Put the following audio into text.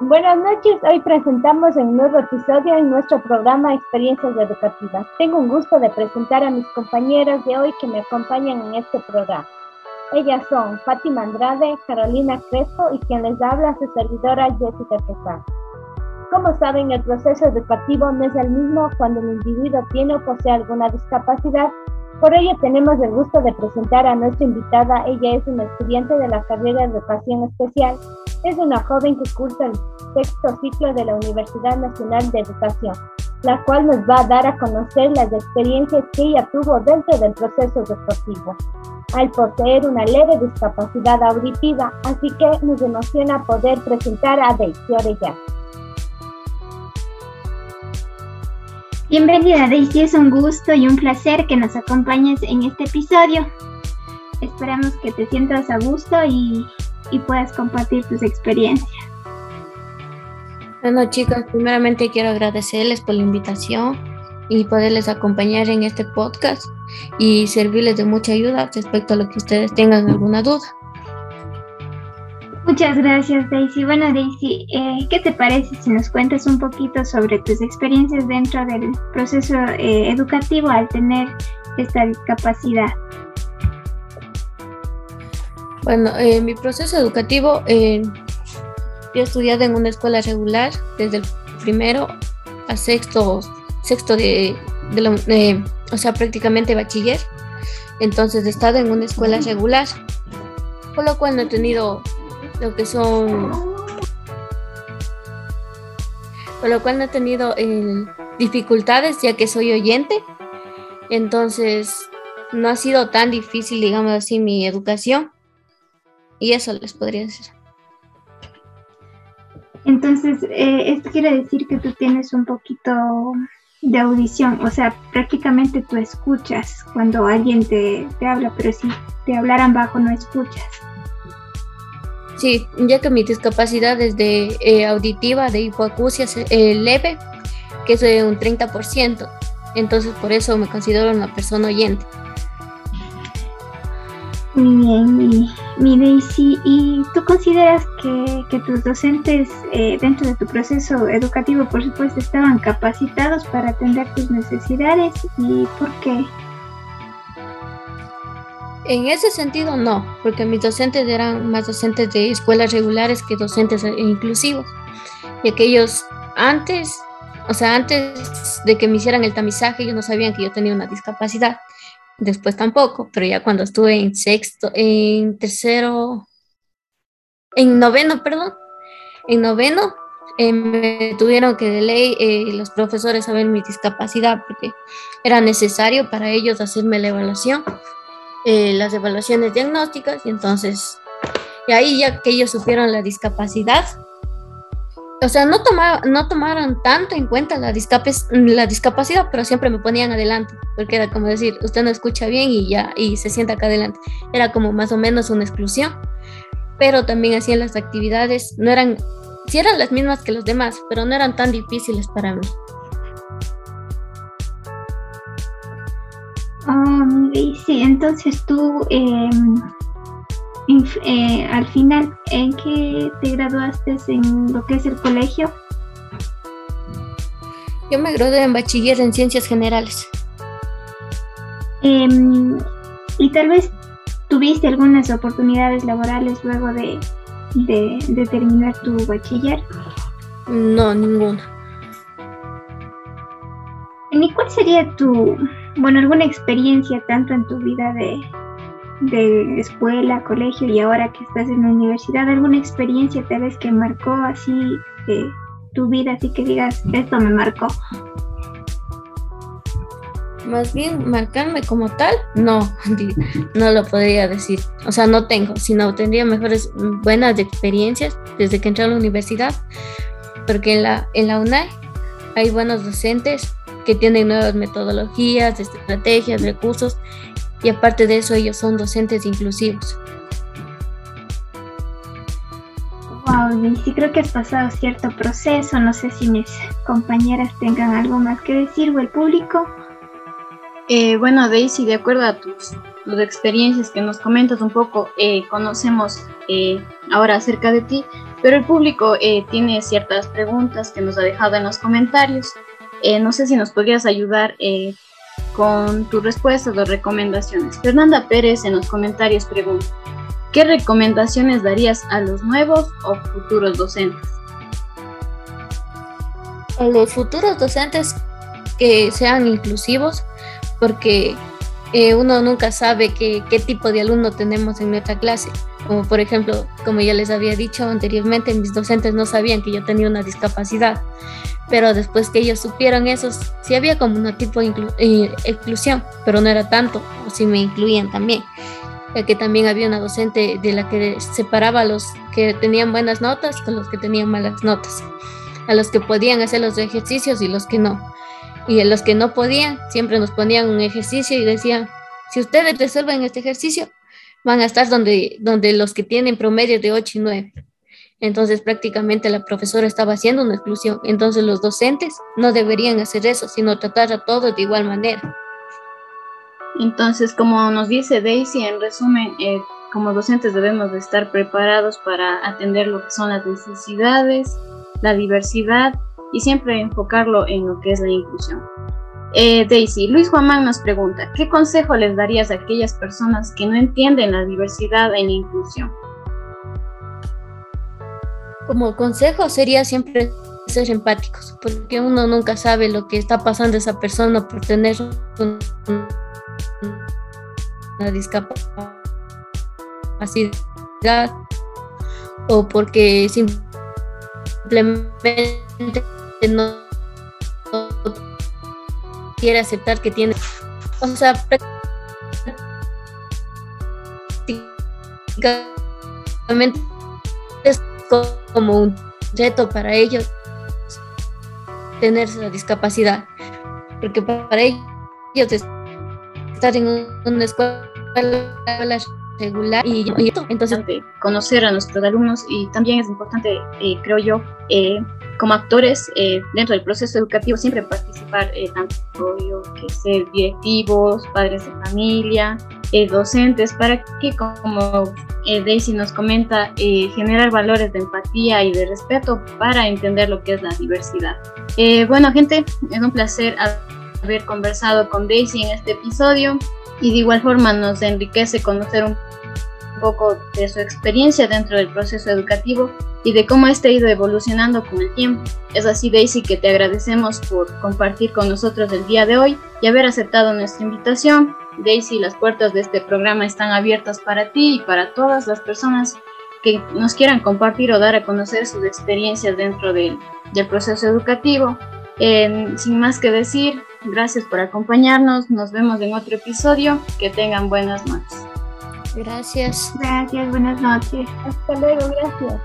Buenas noches, hoy presentamos un nuevo episodio en nuestro programa Experiencias Educativas. Tengo un gusto de presentar a mis compañeras de hoy que me acompañan en este programa. Ellas son Fátima Andrade, Carolina Crespo y quien les habla su servidora Jessica Quesada. Como saben, el proceso educativo no es el mismo cuando el individuo tiene o posee alguna discapacidad. Por ello tenemos el gusto de presentar a nuestra invitada. Ella es una estudiante de la carrera de Educación Especial. Es una joven que cursa el sexto ciclo de la Universidad Nacional de Educación, la cual nos va a dar a conocer las experiencias que ella tuvo dentro del proceso educativo al poseer una leve discapacidad auditiva, así que nos emociona poder presentar a Daisy Orellana. Bienvenida Daisy, es un gusto y un placer que nos acompañes en este episodio. Esperamos que te sientas a gusto y, y puedas compartir tus experiencias. Bueno chicas, primeramente quiero agradecerles por la invitación y poderles acompañar en este podcast y servirles de mucha ayuda respecto a lo que ustedes tengan alguna duda. Muchas gracias, Daisy. Bueno, Daisy, eh, ¿qué te parece si nos cuentas un poquito sobre tus experiencias dentro del proceso eh, educativo al tener esta discapacidad? Bueno, en mi proceso educativo, eh, yo he estudiado en una escuela regular desde el primero a sexto, sexto de, de o sea, prácticamente bachiller. Entonces he estado en una escuela regular, por lo cual no he tenido lo que son, por lo cual no he tenido eh, dificultades ya que soy oyente, entonces no ha sido tan difícil, digamos así, mi educación y eso les podría decir. Entonces, eh, esto quiere decir que tú tienes un poquito de audición, o sea, prácticamente tú escuchas cuando alguien te, te habla, pero si te hablaran bajo no escuchas. Sí, ya que mi discapacidad es de eh, auditiva, de hipoacusia eh, leve, que es de un 30%. Entonces por eso me considero una persona oyente. Muy bien, mi, Daisy. ¿Y tú consideras que, que tus docentes eh, dentro de tu proceso educativo, por supuesto, estaban capacitados para atender tus necesidades? ¿Y por qué? En ese sentido no, porque mis docentes eran más docentes de escuelas regulares que docentes inclusivos, y aquellos antes, o sea, antes de que me hicieran el tamizaje, ellos no sabían que yo tenía una discapacidad, después tampoco, pero ya cuando estuve en sexto, en tercero, en noveno, perdón, en noveno, eh, me tuvieron que de ley eh, los profesores saber mi discapacidad porque era necesario para ellos hacerme la evaluación eh, las evaluaciones diagnósticas y entonces, y ahí ya que ellos supieron la discapacidad, o sea, no, no tomaron tanto en cuenta la, la discapacidad, pero siempre me ponían adelante, porque era como decir, usted no escucha bien y ya, y se sienta acá adelante. Era como más o menos una exclusión, pero también hacían las actividades, no eran, sí eran las mismas que los demás, pero no eran tan difíciles para mí. Oh, sí, entonces tú em, eh, al final, ¿en qué te graduaste en lo que es el colegio? Yo me gradué en bachiller en ciencias generales. Em, y tal vez tuviste algunas oportunidades laborales luego de, de terminar tu bachiller. No, ninguna. ¿Y cuál sería tu, bueno, alguna experiencia tanto en tu vida de, de escuela, colegio y ahora que estás en la universidad, alguna experiencia tal vez que marcó así eh, tu vida, así que digas, esto me marcó? Más bien, marcarme como tal, no, no lo podría decir. O sea, no tengo, sino tendría mejores, buenas experiencias desde que entré a la universidad, porque en la, en la UNAI hay buenos docentes, que tienen nuevas metodologías, estrategias, recursos y aparte de eso ellos son docentes inclusivos. Wow, sí creo que has pasado cierto proceso, no sé si mis compañeras tengan algo más que decir o el público. Eh, bueno, Daisy, de acuerdo a tus tus experiencias que nos comentas un poco, eh, conocemos eh, ahora acerca de ti, pero el público eh, tiene ciertas preguntas que nos ha dejado en los comentarios. No sé si nos podrías ayudar con tus respuestas o recomendaciones. Fernanda Pérez en los comentarios pregunta, ¿qué recomendaciones darías a los nuevos o futuros docentes? A los futuros docentes que sean inclusivos, porque eh, uno nunca sabe qué, qué tipo de alumno tenemos en nuestra clase. Como por ejemplo, como ya les había dicho anteriormente, mis docentes no sabían que yo tenía una discapacidad, pero después que ellos supieron eso, sí había como un tipo de eh, inclusión, pero no era tanto, o sí me incluían también. Ya que también había una docente de la que separaba a los que tenían buenas notas con los que tenían malas notas, a los que podían hacer los ejercicios y los que no. Y a los que no podían, siempre nos ponían un ejercicio y decían, si ustedes resuelven este ejercicio, van a estar donde, donde los que tienen promedio de 8 y 9. Entonces prácticamente la profesora estaba haciendo una exclusión. Entonces los docentes no deberían hacer eso, sino tratar a todos de igual manera. Entonces, como nos dice Daisy, en resumen, eh, como docentes debemos de estar preparados para atender lo que son las necesidades, la diversidad y siempre enfocarlo en lo que es la inclusión. Eh, Daisy, Luis Juan nos pregunta, ¿qué consejo les darías a aquellas personas que no entienden la diversidad en la inclusión? Como consejo sería siempre ser empáticos, porque uno nunca sabe lo que está pasando esa persona por tener una discapacidad o porque simplemente no, quiere aceptar que tiene, o sea, prácticamente es como un reto para ellos tener esa discapacidad, porque para ellos estar en una escuela regular y, entonces conocer a nuestros alumnos y también es importante, eh, creo yo, eh, como actores eh, dentro del proceso educativo siempre participar tanto yo que ser directivos, padres de familia, docentes, para que como Daisy nos comenta, generar valores de empatía y de respeto para entender lo que es la diversidad. bueno gente, es un placer haber conversado con Daisy en este episodio y de igual forma nos enriquece conocer un poco de su experiencia dentro del proceso educativo y de cómo este ha ido evolucionando con el tiempo. Es así, Daisy, que te agradecemos por compartir con nosotros el día de hoy y haber aceptado nuestra invitación. Daisy, las puertas de este programa están abiertas para ti y para todas las personas que nos quieran compartir o dar a conocer sus experiencias dentro del, del proceso educativo. sin más que decir, gracias por acompañarnos. Nos vemos en otro episodio. Que tengan buenas noches. Gracias. Gracias, buenas noches. Hasta luego, gracias.